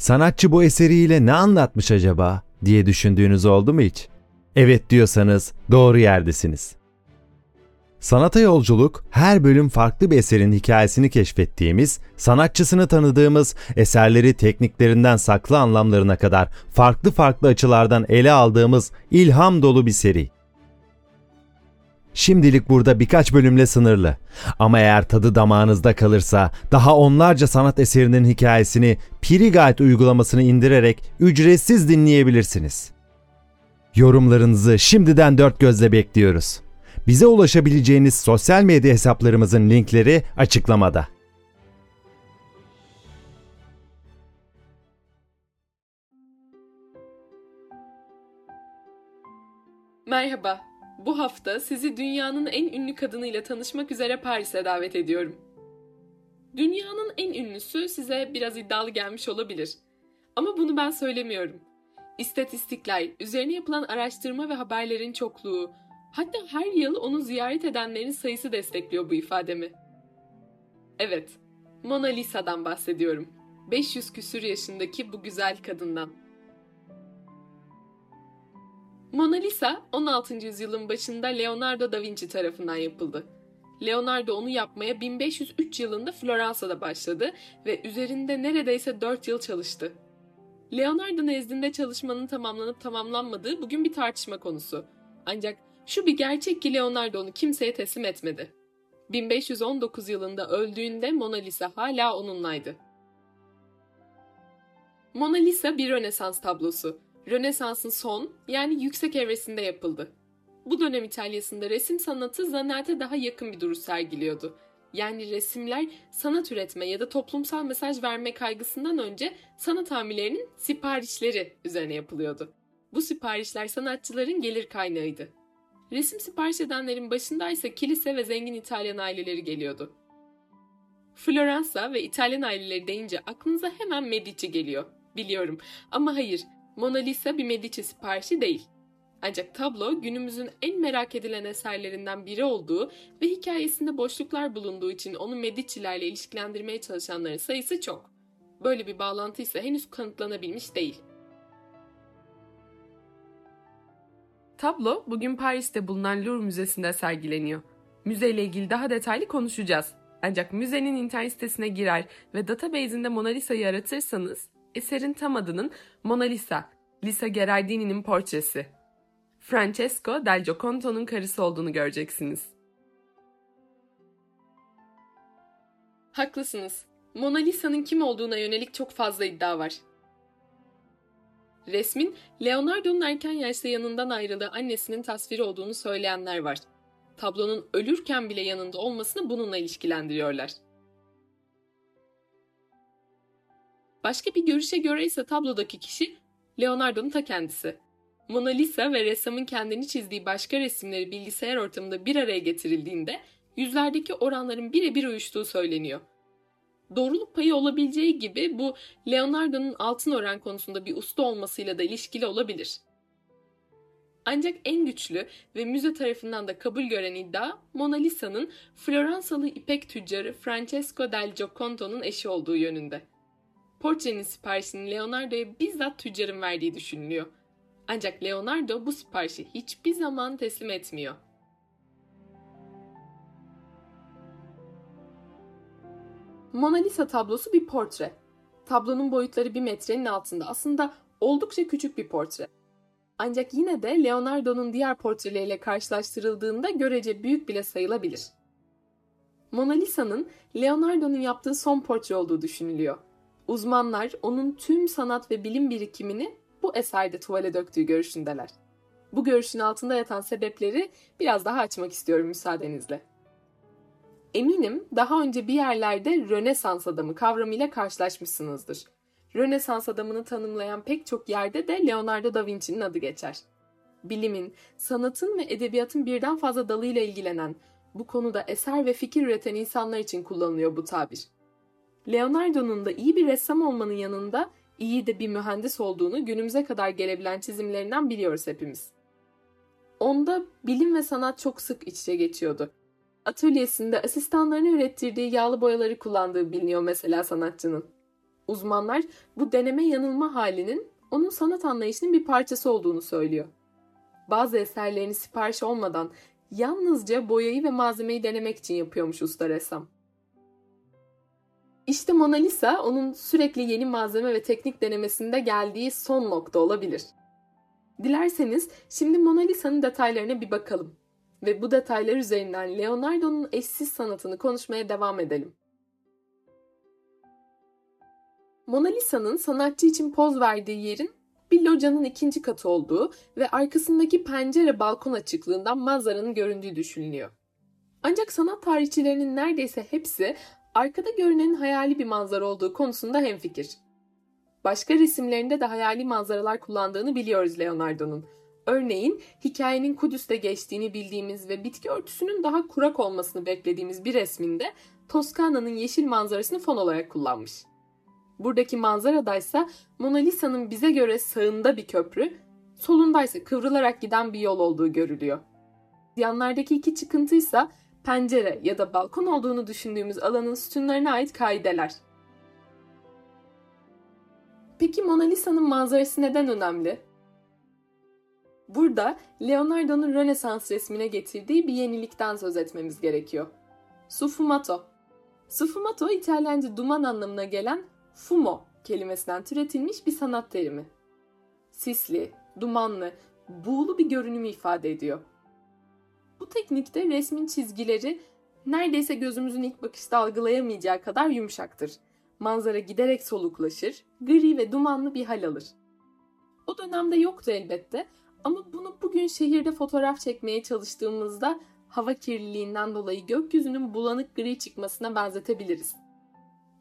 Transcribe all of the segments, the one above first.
Sanatçı bu eseriyle ne anlatmış acaba diye düşündüğünüz oldu mu hiç? Evet diyorsanız doğru yerdesiniz. Sanata yolculuk her bölüm farklı bir eserin hikayesini keşfettiğimiz, sanatçısını tanıdığımız, eserleri tekniklerinden saklı anlamlarına kadar farklı farklı açılardan ele aldığımız ilham dolu bir seri. Şimdilik burada birkaç bölümle sınırlı. Ama eğer tadı damağınızda kalırsa daha onlarca sanat eserinin hikayesini Piri uygulamasını indirerek ücretsiz dinleyebilirsiniz. Yorumlarınızı şimdiden dört gözle bekliyoruz. Bize ulaşabileceğiniz sosyal medya hesaplarımızın linkleri açıklamada. Merhaba. Bu hafta sizi dünyanın en ünlü kadınıyla tanışmak üzere Paris'e davet ediyorum. Dünyanın en ünlüsü size biraz iddialı gelmiş olabilir. Ama bunu ben söylemiyorum. İstatistikler, üzerine yapılan araştırma ve haberlerin çokluğu, hatta her yıl onu ziyaret edenlerin sayısı destekliyor bu ifademi. Evet, Mona Lisa'dan bahsediyorum. 500 küsür yaşındaki bu güzel kadından. Mona Lisa 16. yüzyılın başında Leonardo da Vinci tarafından yapıldı. Leonardo onu yapmaya 1503 yılında Floransa'da başladı ve üzerinde neredeyse 4 yıl çalıştı. Leonardo nezdinde çalışmanın tamamlanıp tamamlanmadığı bugün bir tartışma konusu. Ancak şu bir gerçek ki Leonardo onu kimseye teslim etmedi. 1519 yılında öldüğünde Mona Lisa hala onunlaydı. Mona Lisa bir Rönesans tablosu. Rönesans'ın son yani yüksek evresinde yapıldı. Bu dönem İtalya'sında resim sanatı zanaate daha yakın bir duruş sergiliyordu. Yani resimler sanat üretme ya da toplumsal mesaj verme kaygısından önce sanat hamillerinin siparişleri üzerine yapılıyordu. Bu siparişler sanatçıların gelir kaynağıydı. Resim sipariş edenlerin başında ise kilise ve zengin İtalyan aileleri geliyordu. Floransa ve İtalyan aileleri deyince aklınıza hemen Medici geliyor. Biliyorum ama hayır Mona Lisa bir Medici siparişi değil. Ancak tablo günümüzün en merak edilen eserlerinden biri olduğu ve hikayesinde boşluklar bulunduğu için onu Medici'lerle ilişkilendirmeye çalışanların sayısı çok. Böyle bir bağlantı ise henüz kanıtlanabilmiş değil. Tablo bugün Paris'te bulunan Louvre Müzesi'nde sergileniyor. Müzeyle ilgili daha detaylı konuşacağız. Ancak müzenin internet sitesine girer ve database'inde Mona Lisa'yı aratırsanız eserin tam adının Mona Lisa, Lisa Gherardini'nin portresi. Francesco del Gioconto'nun karısı olduğunu göreceksiniz. Haklısınız. Mona Lisa'nın kim olduğuna yönelik çok fazla iddia var. Resmin Leonardo'nun erken yaşta yanından ayrılığı annesinin tasviri olduğunu söyleyenler var. Tablonun ölürken bile yanında olmasını bununla ilişkilendiriyorlar. Başka bir görüşe göre ise tablodaki kişi Leonardo'nun ta kendisi. Mona Lisa ve ressamın kendini çizdiği başka resimleri bilgisayar ortamında bir araya getirildiğinde yüzlerdeki oranların birebir uyuştuğu söyleniyor. Doğruluk payı olabileceği gibi bu Leonardo'nun altın oran konusunda bir usta olmasıyla da ilişkili olabilir. Ancak en güçlü ve müze tarafından da kabul gören iddia Mona Lisa'nın Floransalı ipek tüccarı Francesco del Gioconto'nun eşi olduğu yönünde. Portrenin siparişini Leonardo'ya bizzat tüccarın verdiği düşünülüyor. Ancak Leonardo bu siparişi hiçbir zaman teslim etmiyor. Mona Lisa tablosu bir portre. Tablonun boyutları bir metrenin altında. Aslında oldukça küçük bir portre. Ancak yine de Leonardo'nun diğer portreleriyle karşılaştırıldığında görece büyük bile sayılabilir. Mona Lisa'nın Leonardo'nun yaptığı son portre olduğu düşünülüyor. Uzmanlar onun tüm sanat ve bilim birikimini bu eserde tuvale döktüğü görüşündeler. Bu görüşün altında yatan sebepleri biraz daha açmak istiyorum müsaadenizle. Eminim daha önce bir yerlerde Rönesans adamı kavramıyla karşılaşmışsınızdır. Rönesans adamını tanımlayan pek çok yerde de Leonardo da Vinci'nin adı geçer. Bilimin, sanatın ve edebiyatın birden fazla dalıyla ilgilenen, bu konuda eser ve fikir üreten insanlar için kullanılıyor bu tabir. Leonardo'nun da iyi bir ressam olmanın yanında iyi de bir mühendis olduğunu günümüze kadar gelebilen çizimlerinden biliyoruz hepimiz. Onda bilim ve sanat çok sık iç içe geçiyordu. Atölyesinde asistanlarını ürettirdiği yağlı boyaları kullandığı biliniyor mesela sanatçının. Uzmanlar bu deneme yanılma halinin onun sanat anlayışının bir parçası olduğunu söylüyor. Bazı eserlerini sipariş olmadan yalnızca boyayı ve malzemeyi denemek için yapıyormuş usta ressam. İşte Mona Lisa onun sürekli yeni malzeme ve teknik denemesinde geldiği son nokta olabilir. Dilerseniz şimdi Mona Lisa'nın detaylarına bir bakalım ve bu detaylar üzerinden Leonardo'nun eşsiz sanatını konuşmaya devam edelim. Mona Lisa'nın sanatçı için poz verdiği yerin bir locanın ikinci katı olduğu ve arkasındaki pencere balkon açıklığından manzaranın göründüğü düşünülüyor. Ancak sanat tarihçilerinin neredeyse hepsi arkada görünenin hayali bir manzara olduğu konusunda hemfikir. Başka resimlerinde de hayali manzaralar kullandığını biliyoruz Leonardo'nun. Örneğin hikayenin Kudüs'te geçtiğini bildiğimiz ve bitki örtüsünün daha kurak olmasını beklediğimiz bir resminde Toskana'nın yeşil manzarasını fon olarak kullanmış. Buradaki manzaradaysa Mona Lisa'nın bize göre sağında bir köprü, solundaysa kıvrılarak giden bir yol olduğu görülüyor. Yanlardaki iki çıkıntıysa pencere ya da balkon olduğunu düşündüğümüz alanın sütunlarına ait kaideler. Peki Mona Lisa'nın manzarası neden önemli? Burada Leonardo'nun Rönesans resmine getirdiği bir yenilikten söz etmemiz gerekiyor. Sfumato. Sfumato İtalyanca duman anlamına gelen fumo kelimesinden türetilmiş bir sanat terimi. Sisli, dumanlı, buğulu bir görünümü ifade ediyor. Bu teknikte resmin çizgileri neredeyse gözümüzün ilk bakışta algılayamayacağı kadar yumuşaktır. Manzara giderek soluklaşır, gri ve dumanlı bir hal alır. O dönemde yoktu elbette ama bunu bugün şehirde fotoğraf çekmeye çalıştığımızda hava kirliliğinden dolayı gökyüzünün bulanık gri çıkmasına benzetebiliriz.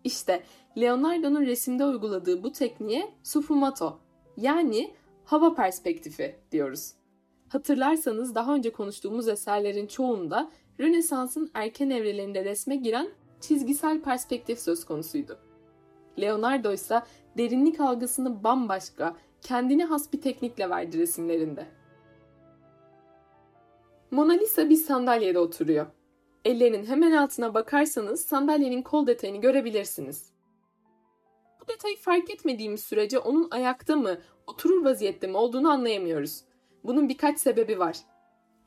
İşte Leonardo'nun resimde uyguladığı bu tekniğe sfumato yani hava perspektifi diyoruz. Hatırlarsanız daha önce konuştuğumuz eserlerin çoğunda Rönesans'ın erken evrelerinde resme giren çizgisel perspektif söz konusuydu. Leonardo ise derinlik algısını bambaşka, kendine has bir teknikle verdi resimlerinde. Mona Lisa bir sandalyede oturuyor. Ellerinin hemen altına bakarsanız sandalyenin kol detayını görebilirsiniz. Bu detayı fark etmediğimiz sürece onun ayakta mı, oturur vaziyette mi olduğunu anlayamıyoruz. Bunun birkaç sebebi var.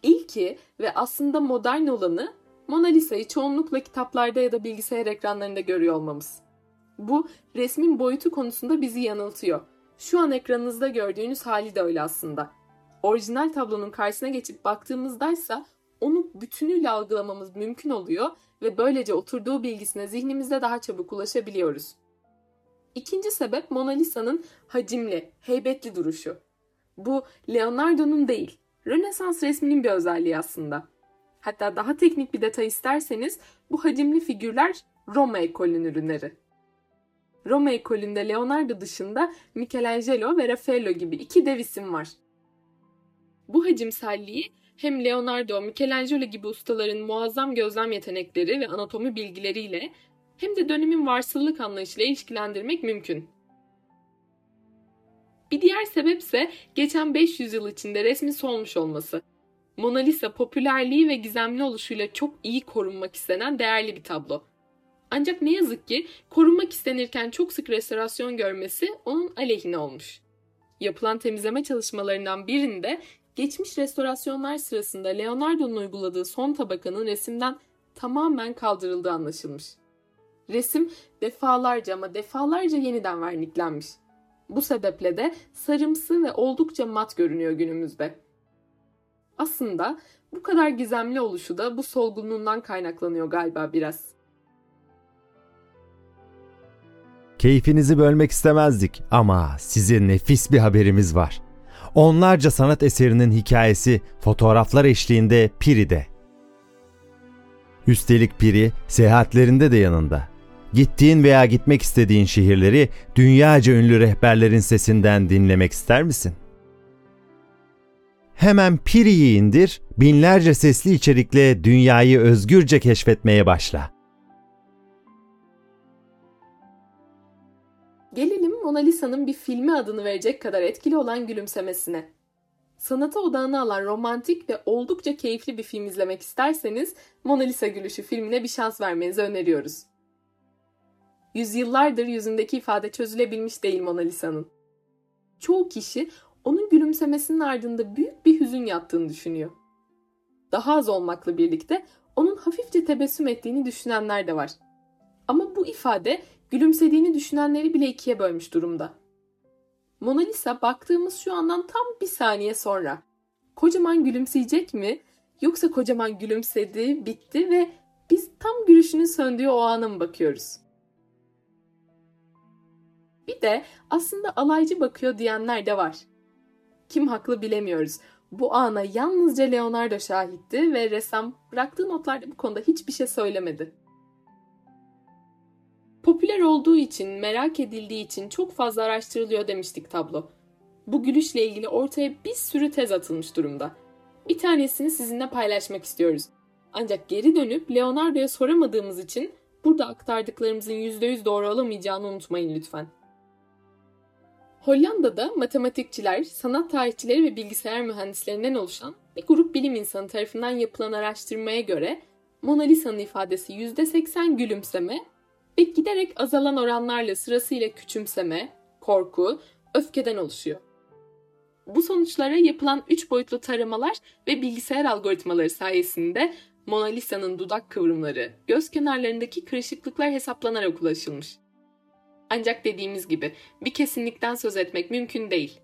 İlki ve aslında modern olanı Mona Lisa'yı çoğunlukla kitaplarda ya da bilgisayar ekranlarında görüyor olmamız. Bu resmin boyutu konusunda bizi yanıltıyor. Şu an ekranınızda gördüğünüz hali de öyle aslında. Orijinal tablonun karşısına geçip baktığımızdaysa onu bütünüyle algılamamız mümkün oluyor ve böylece oturduğu bilgisine zihnimizde daha çabuk ulaşabiliyoruz. İkinci sebep Mona Lisa'nın hacimli, heybetli duruşu. Bu Leonardo'nun değil, Rönesans resminin bir özelliği aslında. Hatta daha teknik bir detay isterseniz bu hacimli figürler Roma ekolünün ürünleri. Roma ekolünde Leonardo dışında Michelangelo ve Raffaello gibi iki dev isim var. Bu hacimselliği hem Leonardo, Michelangelo gibi ustaların muazzam gözlem yetenekleri ve anatomi bilgileriyle hem de dönemin varsıllık anlayışıyla ilişkilendirmek mümkün. Bir diğer sebep ise geçen 500 yıl içinde resmin solmuş olması. Mona Lisa popülerliği ve gizemli oluşuyla çok iyi korunmak istenen değerli bir tablo. Ancak ne yazık ki korunmak istenirken çok sık restorasyon görmesi onun aleyhine olmuş. Yapılan temizleme çalışmalarından birinde geçmiş restorasyonlar sırasında Leonardo'nun uyguladığı son tabakanın resimden tamamen kaldırıldığı anlaşılmış. Resim defalarca ama defalarca yeniden verniklenmiş. Bu sebeple de sarımsı ve oldukça mat görünüyor günümüzde. Aslında bu kadar gizemli oluşu da bu solgunluğundan kaynaklanıyor galiba biraz. Keyfinizi bölmek istemezdik ama size nefis bir haberimiz var. Onlarca sanat eserinin hikayesi fotoğraflar eşliğinde Piri'de. Üstelik Piri seyahatlerinde de yanında. Gittiğin veya gitmek istediğin şehirleri dünyaca ünlü rehberlerin sesinden dinlemek ister misin? Hemen Piri'yi indir, binlerce sesli içerikle dünyayı özgürce keşfetmeye başla. Gelelim Mona Lisa'nın bir filmi adını verecek kadar etkili olan gülümsemesine. Sanata odağını alan romantik ve oldukça keyifli bir film izlemek isterseniz Mona Lisa Gülüşü filmine bir şans vermenizi öneriyoruz. Yüzyıllardır yüzündeki ifade çözülebilmiş değil Mona Lisa'nın. Çoğu kişi onun gülümsemesinin ardında büyük bir hüzün yattığını düşünüyor. Daha az olmakla birlikte onun hafifçe tebessüm ettiğini düşünenler de var. Ama bu ifade gülümsediğini düşünenleri bile ikiye bölmüş durumda. Mona Lisa baktığımız şu andan tam bir saniye sonra kocaman gülümseyecek mi yoksa kocaman gülümsedi, bitti ve biz tam gülüşünün söndüğü o ana mı bakıyoruz? Bir de aslında alaycı bakıyor diyenler de var. Kim haklı bilemiyoruz. Bu ana yalnızca Leonardo şahitti ve ressam bıraktığı notlarda bu konuda hiçbir şey söylemedi. Popüler olduğu için, merak edildiği için çok fazla araştırılıyor demiştik tablo. Bu gülüşle ilgili ortaya bir sürü tez atılmış durumda. Bir tanesini sizinle paylaşmak istiyoruz. Ancak geri dönüp Leonardo'ya soramadığımız için burada aktardıklarımızın %100 doğru olamayacağını unutmayın lütfen. Hollanda'da matematikçiler, sanat tarihçileri ve bilgisayar mühendislerinden oluşan bir grup bilim insanı tarafından yapılan araştırmaya göre Mona Lisa'nın ifadesi %80 gülümseme ve giderek azalan oranlarla sırasıyla küçümseme, korku, öfkeden oluşuyor. Bu sonuçlara yapılan 3 boyutlu taramalar ve bilgisayar algoritmaları sayesinde Mona Lisa'nın dudak kıvrımları, göz kenarlarındaki kırışıklıklar hesaplanarak ulaşılmış. Ancak dediğimiz gibi bir kesinlikten söz etmek mümkün değil.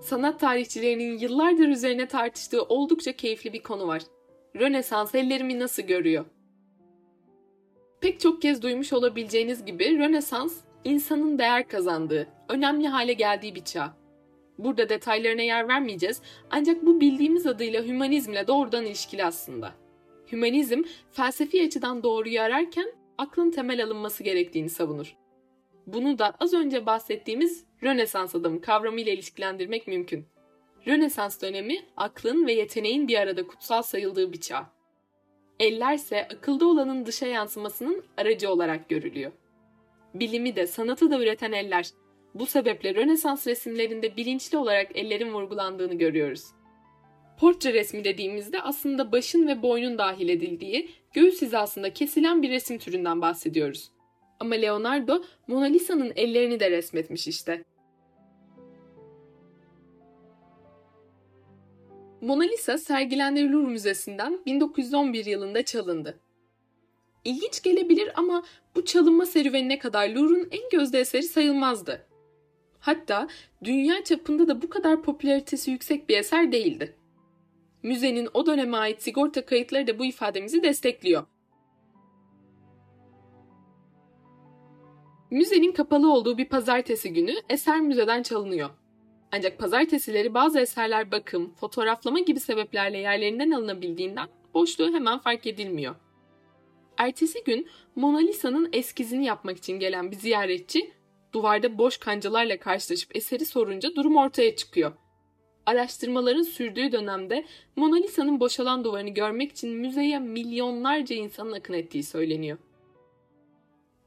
Sanat tarihçilerinin yıllardır üzerine tartıştığı oldukça keyifli bir konu var. Rönesans ellerimi nasıl görüyor? Pek çok kez duymuş olabileceğiniz gibi Rönesans insanın değer kazandığı, önemli hale geldiği bir çağ. Burada detaylarına yer vermeyeceğiz ancak bu bildiğimiz adıyla hümanizmle doğrudan ilişkili aslında. Hümanizm felsefi açıdan doğruyu ararken aklın temel alınması gerektiğini savunur. Bunu da az önce bahsettiğimiz Rönesans adamı kavramıyla ilişkilendirmek mümkün. Rönesans dönemi aklın ve yeteneğin bir arada kutsal sayıldığı bir çağ. Ellerse akılda olanın dışa yansımasının aracı olarak görülüyor. Bilimi de sanatı da üreten eller. Bu sebeple Rönesans resimlerinde bilinçli olarak ellerin vurgulandığını görüyoruz. Portre resmi dediğimizde aslında başın ve boynun dahil edildiği, göğüs hizasında kesilen bir resim türünden bahsediyoruz. Ama Leonardo Mona Lisa'nın ellerini de resmetmiş işte. Mona Lisa sergilendiği Louvre Müzesi'nden 1911 yılında çalındı. İlginç gelebilir ama bu çalınma serüvenine kadar Louvre'un en gözde eseri sayılmazdı. Hatta dünya çapında da bu kadar popülaritesi yüksek bir eser değildi. Müzenin o döneme ait sigorta kayıtları da bu ifademizi destekliyor. Müzenin kapalı olduğu bir pazartesi günü eser müzeden çalınıyor. Ancak pazartesileri bazı eserler bakım, fotoğraflama gibi sebeplerle yerlerinden alınabildiğinden boşluğu hemen fark edilmiyor. Ertesi gün Mona Lisa'nın eskizini yapmak için gelen bir ziyaretçi duvarda boş kancalarla karşılaşıp eseri sorunca durum ortaya çıkıyor. Araştırmaların sürdüğü dönemde Mona Lisa'nın boşalan duvarını görmek için müzeye milyonlarca insanın akın ettiği söyleniyor.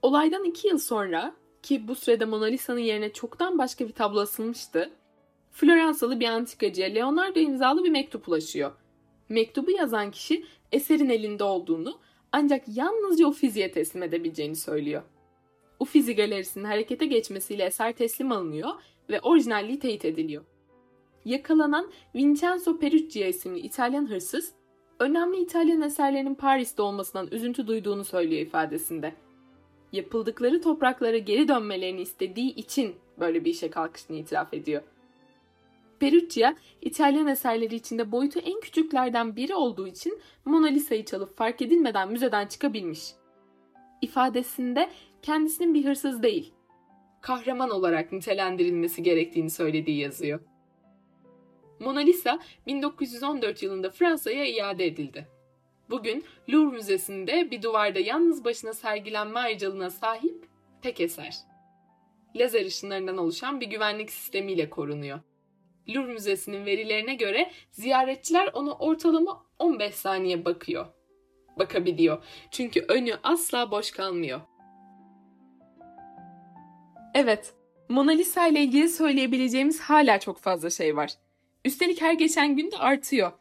Olaydan iki yıl sonra ki bu sürede Mona Lisa'nın yerine çoktan başka bir tablo asılmıştı, Floransalı bir antikacıya Leonardo imzalı bir mektup ulaşıyor. Mektubu yazan kişi eserin elinde olduğunu ancak yalnızca Uffizi'ye teslim edebileceğini söylüyor. Uffizi galerisinin harekete geçmesiyle eser teslim alınıyor ve orijinalliği teyit ediliyor. Yakalanan Vincenzo Perugia isimli İtalyan hırsız, önemli İtalyan eserlerinin Paris'te olmasından üzüntü duyduğunu söylüyor ifadesinde. Yapıldıkları topraklara geri dönmelerini istediği için böyle bir işe kalkışını itiraf ediyor. Perugia, İtalyan eserleri içinde boyutu en küçüklerden biri olduğu için Mona Lisa'yı çalıp fark edilmeden müzeden çıkabilmiş. İfadesinde kendisinin bir hırsız değil, kahraman olarak nitelendirilmesi gerektiğini söylediği yazıyor. Mona Lisa 1914 yılında Fransa'ya iade edildi. Bugün Louvre Müzesi'nde bir duvarda yalnız başına sergilenme ayrıcalığına sahip tek eser. Lazer ışınlarından oluşan bir güvenlik sistemiyle korunuyor. Louvre Müzesi'nin verilerine göre ziyaretçiler onu ortalama 15 saniye bakıyor. Bakabiliyor. Çünkü önü asla boş kalmıyor. Evet, Mona Lisa ile ilgili söyleyebileceğimiz hala çok fazla şey var. Üstelik her geçen gün de artıyor.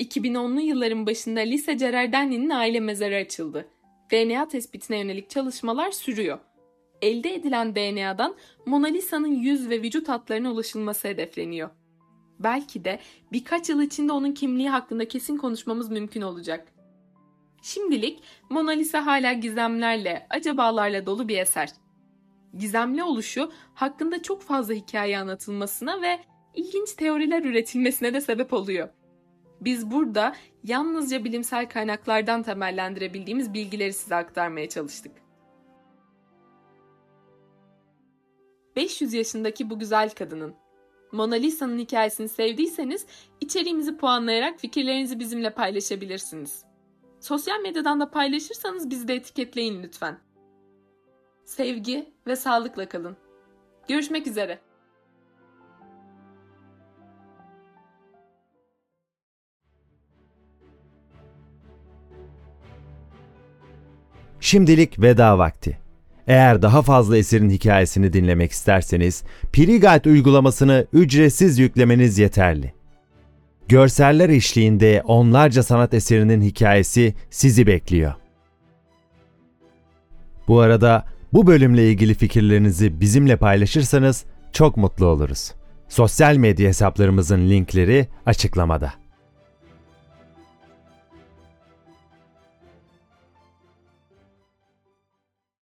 2010'lu yılların başında Lisa Gerardini'nin aile mezarı açıldı. DNA tespitine yönelik çalışmalar sürüyor. Elde edilen DNA'dan Mona Lisa'nın yüz ve vücut hatlarına ulaşılması hedefleniyor. Belki de birkaç yıl içinde onun kimliği hakkında kesin konuşmamız mümkün olacak. Şimdilik Mona Lisa hala gizemlerle, acabalarla dolu bir eser. Gizemli oluşu hakkında çok fazla hikaye anlatılmasına ve ilginç teoriler üretilmesine de sebep oluyor. Biz burada yalnızca bilimsel kaynaklardan temellendirebildiğimiz bilgileri size aktarmaya çalıştık. 500 yaşındaki bu güzel kadının Mona Lisa'nın hikayesini sevdiyseniz içeriğimizi puanlayarak fikirlerinizi bizimle paylaşabilirsiniz. Sosyal medyadan da paylaşırsanız bizi de etiketleyin lütfen. Sevgi ve sağlıkla kalın. Görüşmek üzere. Şimdilik veda vakti. Eğer daha fazla eserin hikayesini dinlemek isterseniz Piriguide uygulamasını ücretsiz yüklemeniz yeterli. Görseller eşliğinde onlarca sanat eserinin hikayesi sizi bekliyor. Bu arada bu bölümle ilgili fikirlerinizi bizimle paylaşırsanız çok mutlu oluruz. Sosyal medya hesaplarımızın linkleri açıklamada.